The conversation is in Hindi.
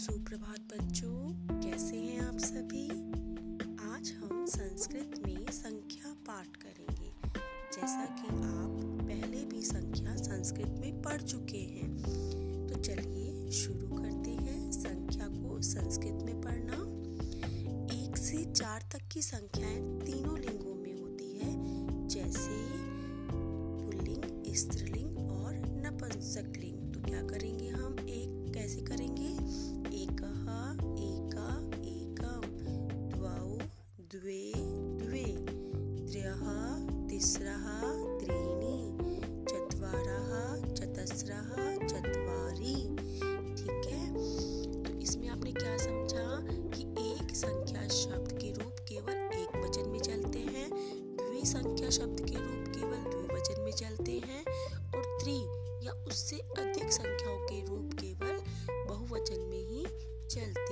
सुप्रभात बच्चों, कैसे हैं आप सभी? आज हम संस्कृत में संख्या पाठ करेंगे। जैसा कि आप पहले भी संख्या संस्कृत में पढ़ चुके हैं। तो चलिए शुरू करते हैं संख्या को संस्कृत में पढ़ना। एक से चार तक की संख्याएँ तीनों लिंगों में होती है, जैसे पुल्लिंग, स्त्री द्वे द्वे, त्र्यः, तिस्रः, त्रीणि, चत्वारः, चतस्रः, चत्वारि। ठीक है? तो इसमें आपने क्या समझा कि एक संख्या शब्द के रूप केवल एक वचन में चलते हैं, द्वि संख्या शब्द के रूप केवल द्विवचन में चलते हैं, और त्रि या उससे अधिक संख्याओं के रूप केवल बहुवचन में ही चलते